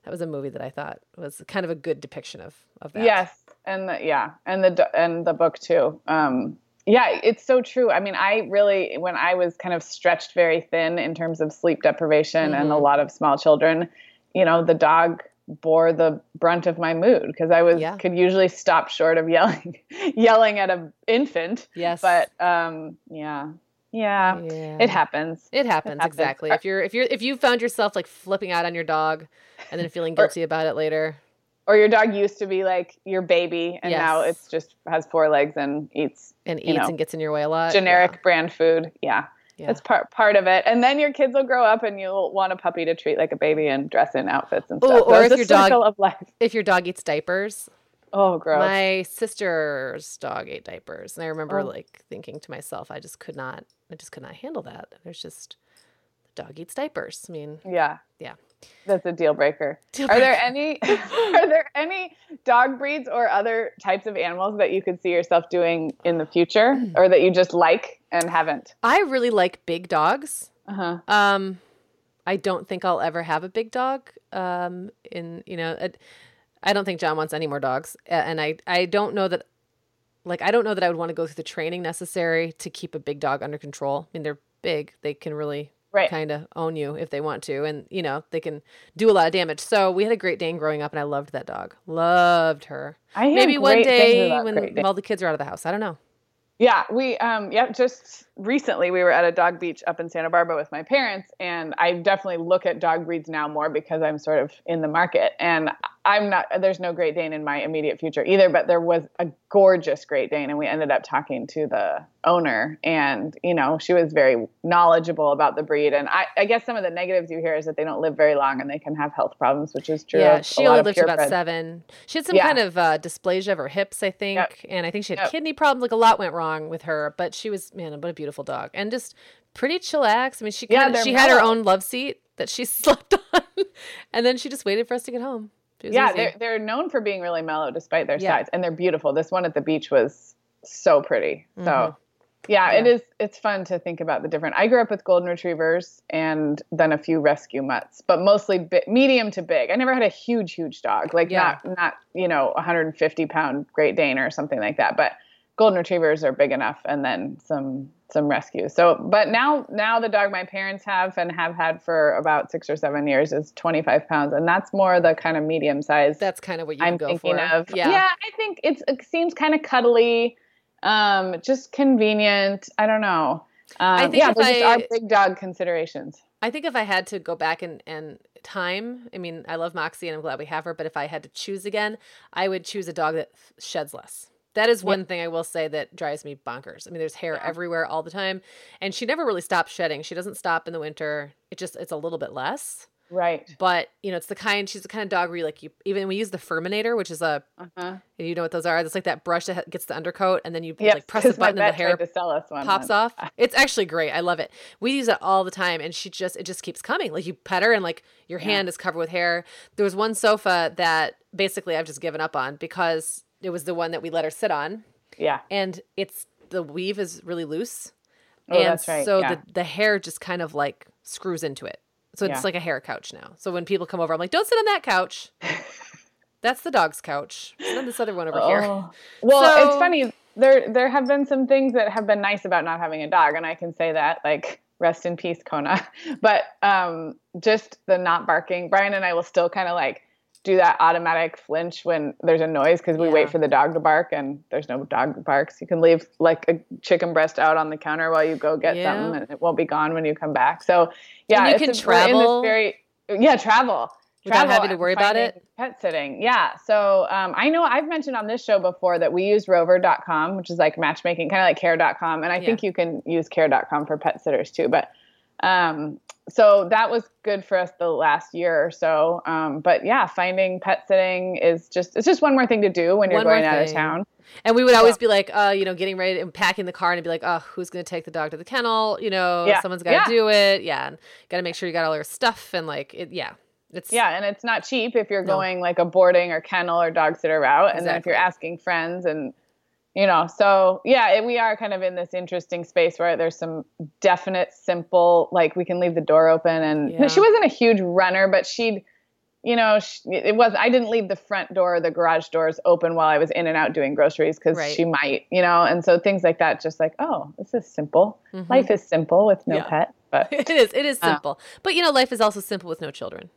that was a movie that I thought was kind of a good depiction of, of that. Yes, and the, yeah, and the and the book too. Um, yeah, it's so true. I mean, I really when I was kind of stretched very thin in terms of sleep deprivation and a Mhm. lot of small children, you know, the dog bore the brunt of my mood because I was Yeah. could usually stop short of yelling yelling at an infant. Yes. But um, yeah, yeah, yeah. it happens. It happens, happens. exactly. If you're if you're if you found yourself like flipping out on your dog and then feeling Or- guilty about it later. Or your dog used to be like your baby, and now Yes. it's just has four legs and eats and you eats know, and gets in your way a lot. generic brand food. Yeah. Yeah. That's part part of it. And then your kids will grow up and you'll want a puppy to treat like a baby and dress in outfits and Ooh, stuff. or So if your dog- circle of life. If your dog eats diapers, Oh, gross. my sister's dog ate diapers, and I remember Oh. like thinking to myself, I just could not I just could not handle that. There's just the dog eats diapers. I mean, Yeah. Yeah. That's a deal breaker. Deal Are there any are there any dog breeds or other types of animals that you could see yourself doing in the future or that you just like and haven't? I really like big dogs. Uh-huh. Um, I don't think I'll ever have a big dog. Um, in you know, I don't think John wants any more dogs, and I I don't know that. Like I don't know that I would want to go through the training necessary to keep a big dog under control. I mean, they're big; they can really Right. kind of own you if they want to, and you know they can do a lot of damage. So we had a Great Dane growing up, and I loved that dog. Loved her. I Maybe one day when all the kids are out of the house. I don't know. Yeah, we um yeah, just recently we were at a dog beach up in Santa Barbara with my parents and I definitely look at dog breeds now more because I'm sort of in the market and I'm not there's no Great Dane in my immediate future either, but there was a gorgeous Great Dane and we ended up talking to the owner and you know, she was very knowledgeable about the breed and I, I guess some of the negatives you hear is that they don't live very long and they can have health problems, which is true. Yeah, she only lived to about seven. She had some Yeah. kind of uh, dysplasia of her hips, I think, and I think she had Yep. kidney problems. Like a lot went wrong with her, but she was man, what a beautiful dog, and just pretty chillax. I mean, she Yeah, kinda, they're she had her own love seat that she slept on, and then she just waited for us to get home. Yeah, easy. they're they're known for being really mellow despite their Yeah. size, and they're beautiful. This one at the beach was so pretty. So, Mhm. yeah, it Yeah. is. It's fun to think about the different. I grew up with golden retrievers and then a few rescue mutts, but mostly bi- medium to big. I never had a huge, huge dog, like Yeah. not not you know 150 pound Great Dane or something like that, but golden retrievers are big enough, and then some some rescues. So, but now now the dog my parents have and have had for about six or seven years is 25 pounds, and that's more the kind of medium size. That's kind of what you I'm go thinking for. of. Yeah. yeah, I think it's it seems kind of cuddly, um, just convenient. I don't know. Um, think yeah, those I- are big dog considerations. I think if I had to go back and, and time, I mean, I love Moxie and I'm glad we have her, but if I had to choose again, I would choose a dog that sheds less. That is one thing I will say that drives me bonkers. I mean, there's hair Yeah. everywhere all the time, and she never really stops shedding. She doesn't stop in the winter. It just it's a little bit less, Right. but you know, it's the kind. She's the kind of dog where you like you even we use the Furminator, which is a Uh-huh. you know what those are. It's like that brush that gets the undercoat, and then you Yes, like press the button and the hair to sell us one pops once. off. It's actually great. I love it. We use it all the time and she just it just keeps coming. Like you pet her and like your hand is covered with hair. There was one sofa that basically I've just given up on because it was the one that we let her sit on Yeah. and it's the weave is really loose. Oh, and that's right, so yeah. the the hair just kind of like screws into it. So it's Yeah. like a hair couch now. So when people come over, I'm like, don't sit on that couch. That's the dog's couch. Sit on this other one over here. Oh. Well, it's funny. There there have been some things that have been nice about not having a dog, and I can say that like rest in peace, Kona. But um, just the not barking. Brian and I will still kind of like do that automatic flinch when there's a noise because we Yeah. wait for the dog to bark and there's no dog barks. You can leave like a chicken breast out on the counter while you go get Yeah. something, and it won't be gone when you come back. So yeah, you it's can a- we're in this travel very yeah travel Without travel having to and worry about it? Pet sitting. Yeah. So um, I know I've mentioned on this show before that we use rover.com, which is like matchmaking, kind of like care.com. And I think you can use care.com for pet sitters too. But um, so that was good for us the last year or so. Um, but yeah, finding pet sitting is just, it's just one more thing to do when you're One going out of town. And we would always be like, uh, you know, getting ready and packing the car and be like, oh, who's going to take the dog to the kennel? You know, Yeah. someone's got to Yeah. do it. Yeah. And got to make sure you got all your stuff and like, it, yeah. It's, Yeah, and it's not cheap if you're No. going like a boarding or kennel or dog sitter route, and then if you're asking friends and you know, so yeah, it, we are kind of in this interesting space where there's some definite, simple, like we can leave the door open, and Yeah. she wasn't a huge runner, but she'd, you know, she, it was. I didn't leave the front door, or the garage doors open while I was in and out doing groceries because Right. she might, you know, and so things like that, just like, oh, this is simple. Mhm. Life is simple with no Yeah. pet, but it is. It is Uh. simple. but, you know, life is also simple with no children.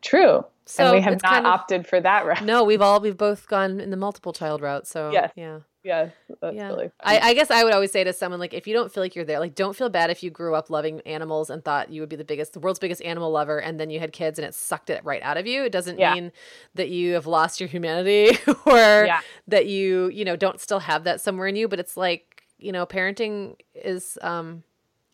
true. So and we have not kind of- opted for that route. No, we've all, we've both gone in the multiple child route. So, Yes. yeah. Yes, that's yeah. really. I, I guess I would always say to someone like, if you don't feel like you're there, like, don't feel bad if you grew up loving animals and thought you would be the biggest, the world's biggest animal lover, and then you had kids and it sucked it right out of you. It doesn't Yeah. mean that you have lost your humanity or Yeah. that you, you know, don't still have that somewhere in you. But it's like, you know, parenting is um,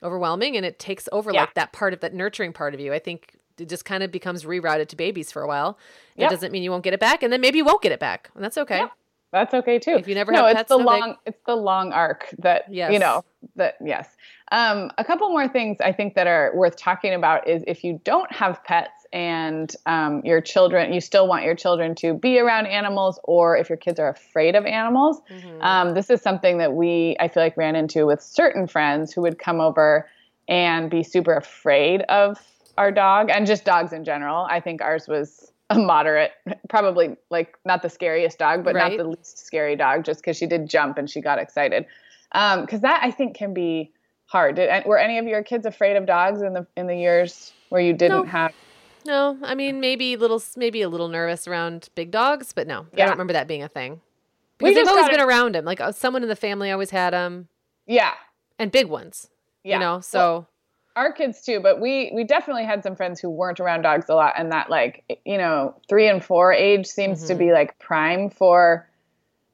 overwhelming and it takes over like that part of that nurturing part of you. I think it just kind of becomes rerouted to babies for a while. It doesn't mean you won't get it back, and then maybe you won't get it back, and that's okay. That's okay too. If you never no, have it's pets, the no long big. it's the long arc that Yes. you know that yes. Um, a couple more things I think that are worth talking about is if you don't have pets and um, your children, you still want your children to be around animals, or if your kids are afraid of animals. Mhm. Um, this is something that we I feel like ran into with certain friends who would come over and be super afraid of our dog and just dogs in general. I think ours was a moderate, probably like not the scariest dog, but Right. not the least scary dog, just because she did jump and she got excited. Because that I think can be hard. Did, were any of your kids afraid of dogs in the in the years where you didn't No. have? No, I mean maybe little, maybe a little nervous around big dogs, but no, I don't remember that being a thing. Because they've always been around him. Like uh, someone in the family always had him, Yeah, and big ones. yeah. You know, so our kids too but we we definitely had some friends who weren't around dogs a lot and that like you know three and four age seems to Mhm. be like prime for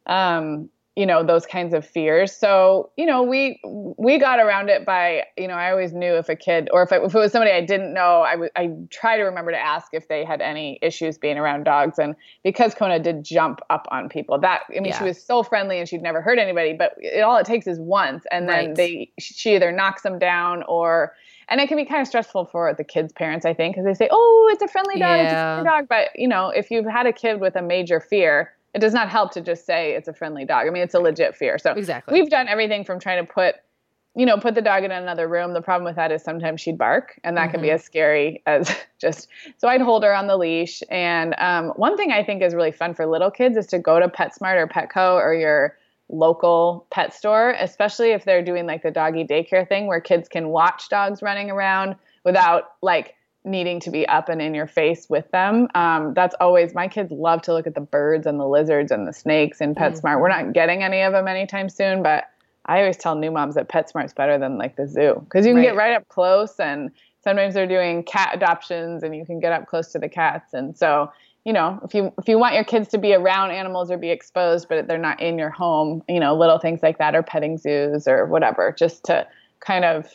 um you know those kinds of fears so you know we we got around it by you know i always knew if a kid or if, I, if it was somebody i didn't know i would i try to remember to ask if they had any issues being around dogs and because kona did jump up on people that i mean Yeah. she was so friendly and she'd never hurt anybody but it, all it takes is once and then Right. they she either knocks them down or and it can be kind of stressful for the kids' parents, I think, because they say, "Oh, it's a friendly dog, it's a Yeah. friendly dog." But you know, if you've had a kid with a major fear, it does not help to just say it's a friendly dog. I mean, it's a legit fear. So exactly. we've done everything from trying to put, you know, put the dog in another room. The problem with that is sometimes she'd bark, and that can be Mhm. as scary as just. So I'd hold her on the leash. And um, one thing I think is really fun for little kids is to go to PetSmart or Petco or your local pet store, especially if they're doing like the doggy daycare thing where kids can watch dogs running around without like needing to be up and in your face with them. Um, that's always my kids love to look at the birds and the lizards and the snakes in PetSmart. We're not getting any of them anytime soon, but I always tell new moms that PetSmart's better than like the zoo because you can get Right. right up close and sometimes they're doing cat adoptions and you can get up close to the cats and so you know if you if you want your kids to be around animals or be exposed but they're not in your home you know little things like that or petting zoos or whatever just to kind of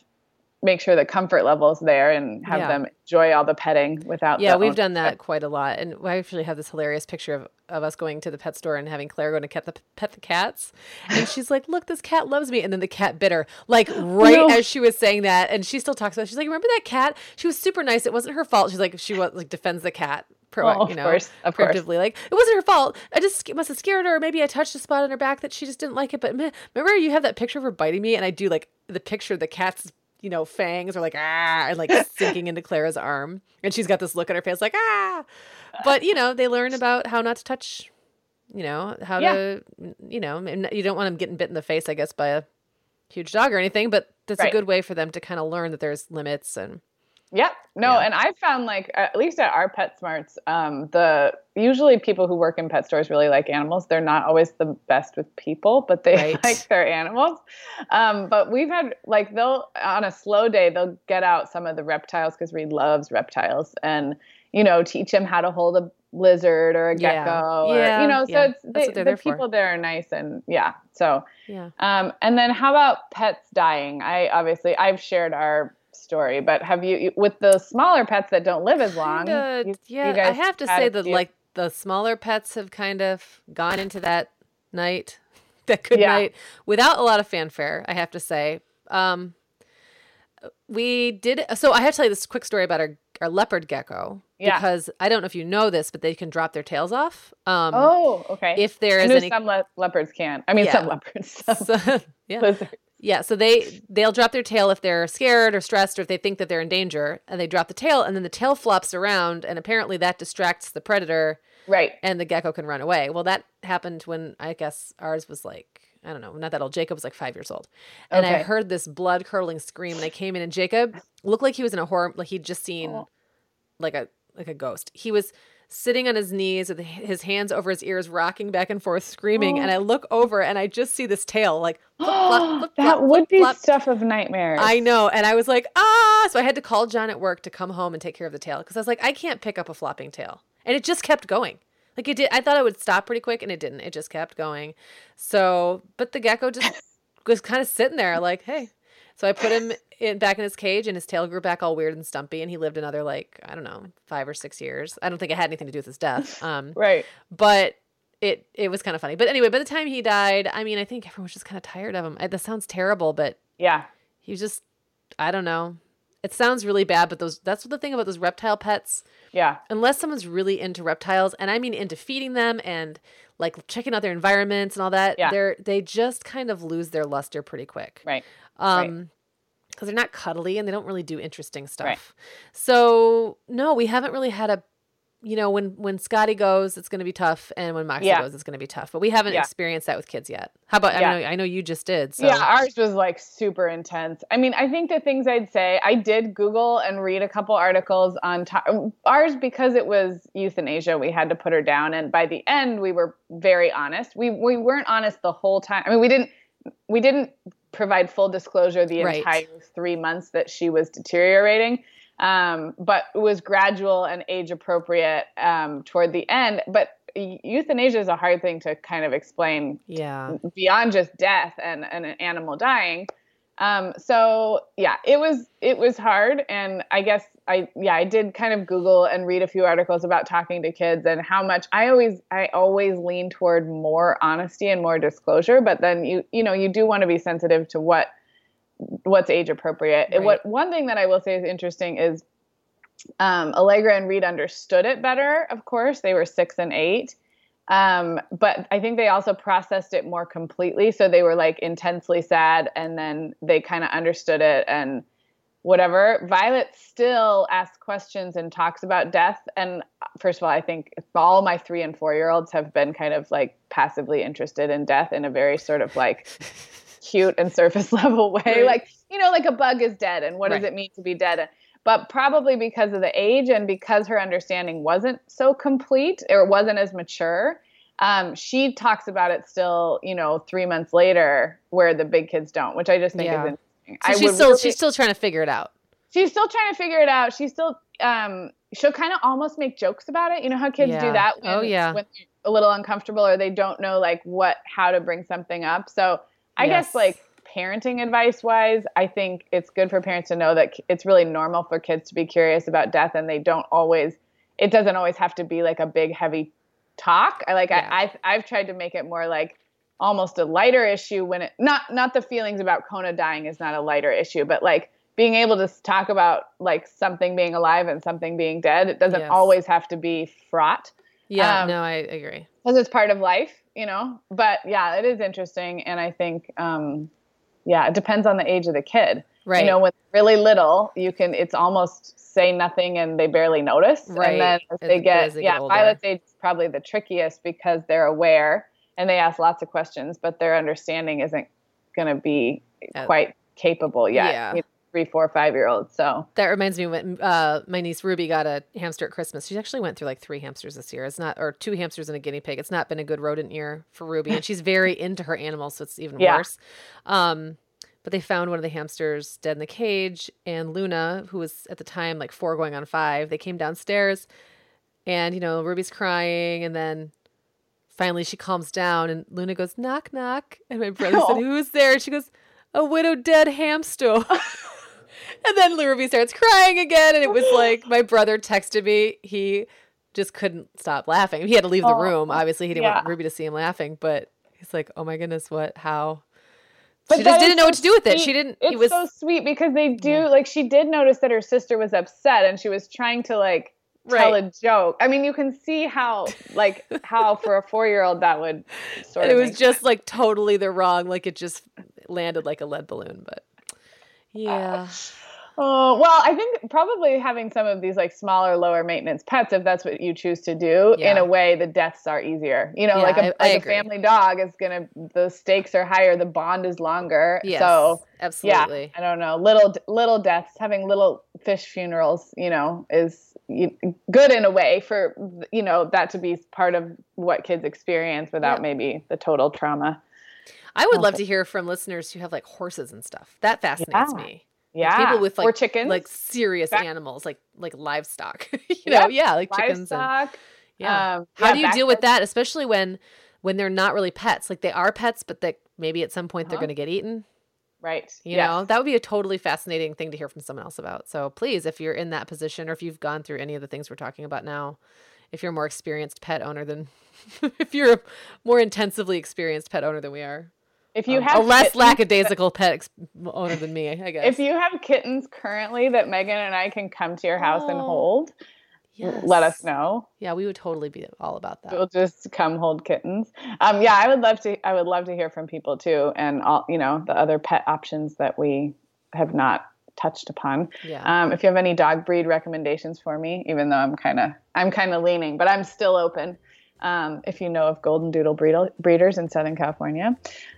make sure the comfort levels there and have Yeah. them enjoy all the petting without yeah, we've done that quite a lot, and I actually have this hilarious picture of, of us going to the pet store and having Clara going to pet the pet the cats, and she's like, "Look, this cat loves me," and then the cat bit her, like right No. as she was saying that, and she still talks about. It. She's like, "Remember that cat? She was super nice. It wasn't her fault." She's like, she was like defends the cat. Pro, Oh, of you know, course, of course. preemptively, like it wasn't her fault. I just must have scared her, or maybe I touched a spot on her back that she just didn't like it. But meh, remember, you have that picture of her biting me, and I do like the picture of the cat's you know fangs are like ah and like sinking into Clara's arm, and she's got this look on her face like ah. But you know, they learn about how not to touch. You know how Yeah. to, you know, and you don't want them getting bit in the face, I guess, by a huge dog or anything. But that's a good way for them to kind of learn that there's limits and Yep. No, Yeah. and I found like at least at our PetSmarts, um, the usually people who work in pet stores really like animals. They're not always the best with people, but they Right. like their animals. Um, but we've had like they'll on a slow day they'll get out some of the reptiles because Reed loves reptiles and you know teach him how to hold a lizard or a Yeah. gecko or Yeah, you know so yeah. it's they, the there for. people there are nice and yeah so yeah. um, and then how about pets dying? I obviously I've shared our story, but have you with the smaller pets that don't live as long? Kinda, you- yeah, you I have to say that few? like the smaller pets have kind of gone into that night, that good Yeah. night, without a lot of fanfare. I have to say. Um, we did so. I have to tell you this quick story about our our leopard gecko Yeah. because I don't know if you know this, but they can drop their tails off. Um, Oh, okay. if there is any, some le- leopards can. I mean, Yeah. some leopards. Some so- yeah, lizards. Yeah, so they they'll drop their tail if they're scared or stressed or if they think that they're in danger, and they drop the tail, and then the tail flops around, and apparently that distracts the predator, Right. and the gecko can run away. Well, that happened when I guess ours was like I don't know, not that old. Jacob was like five years old, and I heard this blood curdling scream, and I came in, and Jacob looked like he was in a horror, like he'd just seen Oh. like a like a ghost. He was sitting on his knees with his hands over his ears, rocking back and forth, screaming, Oh. and I look over and I just see this tail like flip, flop, flip, that flop, would flip, be flop. stuff of nightmares. I know. And I was like, ah. So I had to call John at work to come home and take care of the tail because I was like, I can't pick up a flopping tail. And it just kept going. Like it did. I thought it would stop pretty quick and it didn't. It just kept going. So, but the gecko just was kind of sitting there like, hey. So I put him in back in his cage and his tail grew back all weird and stumpy and he lived another like, I don't know, five or six years. I don't think it had anything to do with his death. Um, Right. but it it was kind of funny. But anyway, by the time he died, I mean, I think everyone was just kind of tired of him. I, that sounds terrible, but Yeah. he was just I don't know. It sounds really bad, but those that's the thing about those reptile pets. Yeah. Unless someone's really into reptiles, and I mean into feeding them and like checking out their environments and all that, Yeah. they're they just kind of lose their luster pretty quick. Right. Um because they're not cuddly and they don't really do interesting stuff. So no, we haven't really had a you know, when when Scotty goes, it's going to be tough, and when Moxie Yeah. goes, it's going to be tough. But we haven't Yeah. experienced that with kids yet. How about? Yeah. I know I know you just did. So Yeah, ours was like super intense. I mean, I think the things I'd say, I did Google and read a couple articles on to- ours because it was euthanasia. We had to put her down, and by the end, we were very honest. We we weren't honest the whole time. I mean, we didn't we didn't provide full disclosure the Right. entire three months that she was deteriorating. Um, but it was gradual and age appropriate um, toward the end. But euthanasia is a hard thing to kind of explain yeah, beyond just death and, and an animal dying. Um, so yeah, it was it was hard, and I guess I yeah I did kind of Google and read a few articles about talking to kids and how much I always I always lean toward more honesty and more disclosure, but then you you know you do want to be sensitive to what what's age appropriate. Right. What one thing that I will say is interesting is um, Allegra and Reed understood it better. Of course, they were six and eight. Um, but I think they also processed it more completely. So they were like intensely sad and then they kind of understood it and whatever. Violet still asks questions and talks about death. And first of all, I think all my three and four year olds have been kind of like passively interested in death in a very sort of like cute and surface level way. Right. Like, you know, like a bug is dead and what Right. does it mean to be dead? But probably because of the age and because her understanding wasn't so complete or wasn't as mature, um, she talks about it still, you know, three months later, where the big kids don't, which I just think Yeah. is interesting. so I she's still really- she's still trying to figure it out. she's still trying to figure it out. She's still um she'll kind of almost make jokes about it. You know how kids Yeah. do that when, Oh, yeah. when they're a little uncomfortable or they don't know like what how to bring something up. So I Yes. guess like parenting advice wise, I think it's good for parents to know that it's really normal for kids to be curious about death and they don't always it doesn't always have to be like a big heavy talk. I like Yeah. I I've, I've tried to make it more like almost a lighter issue when it not not the feelings about Kona dying is not a lighter issue, but like being able to talk about like something being alive and something being dead. It doesn't Yes. always have to be fraught Yeah, Um, no, I agree. because it's part of life, you know. But yeah, it is interesting, and I think um, yeah, it depends on the age of the kid. Right. You know, when they're really little, you can it's almost say nothing and they barely notice. Right. And then as they get as they get yeah, older. Violet's age is probably the trickiest because they're aware and they ask lots of questions, but their understanding isn't going to be quite capable yet. yeah. You know, Three, four, five year olds. So That reminds me when uh, my niece Ruby got a hamster at Christmas. She actually went through like three hamsters this year. It's not, or two hamsters and a guinea pig. It's not been a good rodent year for Ruby, and she's very into her animals, so it's even Yeah. worse. Um, but they found one of the hamsters dead in the cage, and Luna, who was at the time like four going on five, they came downstairs, and you know Ruby's crying, and then finally she calms down, and Luna goes knock knock, and my brother said, Oh. "Who's there?" And she goes, "A widow dead hamster." And then Ruby starts crying again. And it was like my brother texted me. He just couldn't stop laughing. He had to leave the Oh, room. Obviously, he didn't want yeah. Ruby to see him laughing, but he's like, oh my goodness, what? How? But she just didn't know so what to do with it. She didn't. It's it was so sweet because they do Yeah. like she did notice that her sister was upset and she was trying to like tell a joke. I mean, you can see how like how for a four year old that would sort And of it was just like totally the wrong. Like it just landed like a lead balloon. But yeah, Oh, well, I think probably having some of these like smaller, lower maintenance pets, if that's what you choose to do, in a way, the deaths are easier. You know, Yeah, like a, I- I like a family dog is going to, the stakes are higher, the bond is longer. yes, So, absolutely. yeah, I don't know. Little, little deaths, having little fish funerals, you know, is good in a way for, you know, that to be part of what kids experience without Yeah. maybe the total trauma. I would love to hear from listeners who have like horses and stuff. That fascinates Yeah. me. Yeah. people with, like or like- chickens. Like serious Back- animals, like like livestock. you know, yeah, like chickens and yeah. Um, How yeah, do you deal with that, especially when when they're not really pets? Like they are pets, but that maybe at some point they're Uh-huh. going to get eaten. Right. You yes. know, that would be a totally fascinating thing to hear from someone else about. So please, if you're in that position or if you've gone through any of the things we're talking about now, if you're a more experienced pet owner than if you're a more intensively experienced pet owner than we are. If you Um, have a less kittens- lackadaisical pet owner than me, I guess. if you have kittens currently that Meagan and I can come to your house and Oh, hold, let us know. Yeah, we would totally be all about that. We'll just come hold kittens. Um, yeah, I would love to. I would love to hear from people too, and all you know the other pet options that we have not touched upon. Yeah. Um, if you have any dog breed recommendations for me, even though I'm kind of I'm kind of leaning, but I'm still open. Um, if you know of golden doodle breeders in Southern California,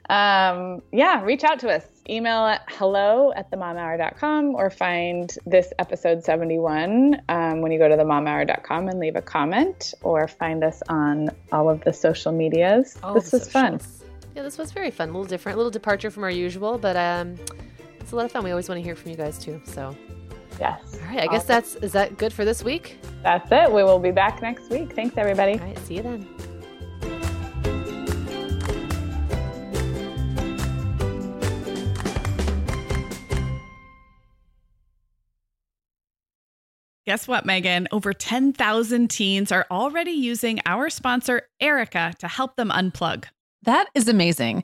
um, yeah, reach out to us. Email at hello at themomhour.com or find this episode 71 um, when you go to themomhour.com and leave a comment or find us on all of the social medias. All this was fun. Yeah, this was very fun. A little different, a little departure from our usual, but um, it's a lot of fun. We always want to hear from you guys too. So, Yes. all right, I guess that's is that good for this week? That's it. We will be back next week. Thanks, everybody. All right, see you then. Guess what, Meagan? Over 10,000 teens are already using our sponsor, Erika, to help them unplug. That is amazing.